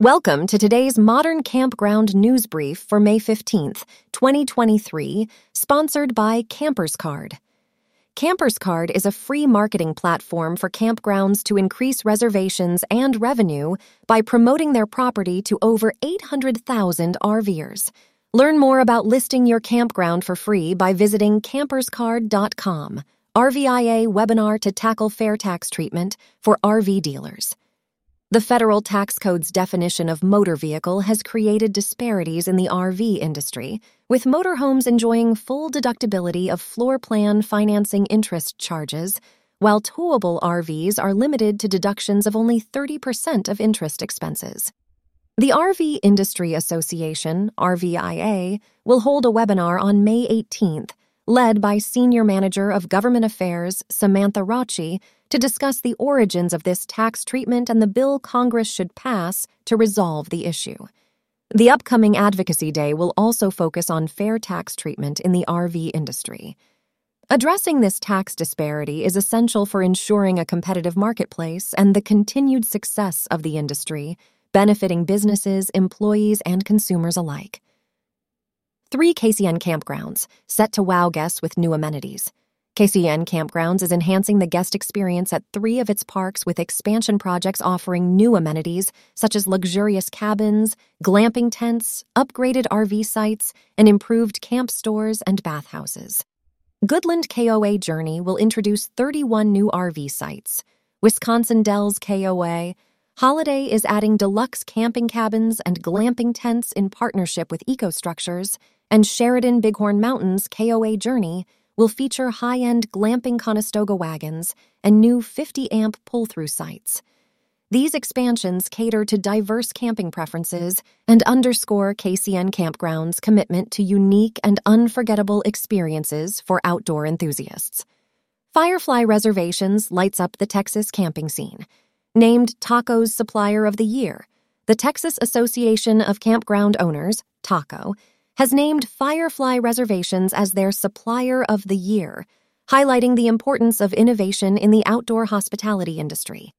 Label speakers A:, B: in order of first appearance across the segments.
A: Welcome to today's Modern Campground News Brief for May 15th, 2023, sponsored by Campers Card. Campers Card is a free marketing platform for campgrounds to increase reservations and revenue by promoting their property to over 800,000 RVers. Learn more about listing your campground for free by visiting camperscard.com. RVIA webinar to tackle fair tax treatment for RV dealers. The federal tax code's definition of motor vehicle has created disparities in the RV industry, with motorhomes enjoying full deductibility of floor plan financing interest charges, while towable RVs are limited to deductions of only 30% of interest expenses. The RV Industry Association, RVIA, will hold a webinar on May 18th led by Senior Manager of Government Affairs Samantha Rocci, to discuss the origins of this tax treatment and the bill Congress should pass to resolve the issue. The upcoming Advocacy Day will also focus on fair tax treatment in the RV industry. Addressing this tax disparity is essential for ensuring a competitive marketplace and the continued success of the industry, benefiting businesses, employees, and consumers alike three KCN campgrounds, set to wow guests with new amenities. KCN Campgrounds is enhancing the guest experience at three of its parks with expansion projects offering new amenities such as luxurious cabins, glamping tents, upgraded RV sites, and improved camp stores and bathhouses. Goodland KOA Journey will introduce 31 new RV sites. Wisconsin Dells KOA Holiday is adding deluxe camping cabins and glamping tents in partnership with EcoStructures, and Sheridan Bighorn Mountains KOA Journey will feature high end glamping Conestoga wagons and new 50 amp pull through sites. These expansions cater to diverse camping preferences and underscore KCN Campground's commitment to unique and unforgettable experiences for outdoor enthusiasts. Firefly Reservations lights up the Texas camping scene. Named TACO's Supplier of the Year, the Texas Association of Campground Owners, TACO, has named Firefly Reservations as their Supplier of the Year, highlighting the importance of innovation in the outdoor hospitality industry.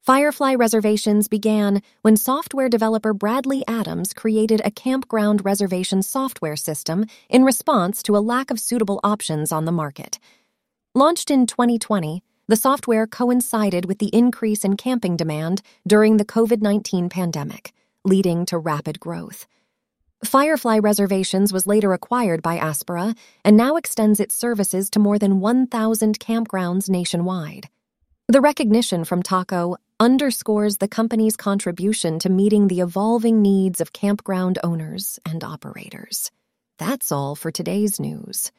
A: Firefly Reservations began when software developer Bradley Adams created a campground reservation software system in response to a lack of suitable options on the market. Launched in 2020, the software coincided with the increase in camping demand during the COVID 19 pandemic, leading to rapid growth. Firefly Reservations was later acquired by Aspira and now extends its services to more than 1,000 campgrounds nationwide. The recognition from TACO underscores the company's contribution to meeting the evolving needs of campground owners and operators. That's all for today's news.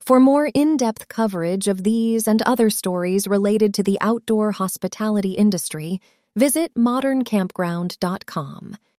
A: For more in depth coverage of these and other stories related to the outdoor hospitality industry, visit moderncampground.com.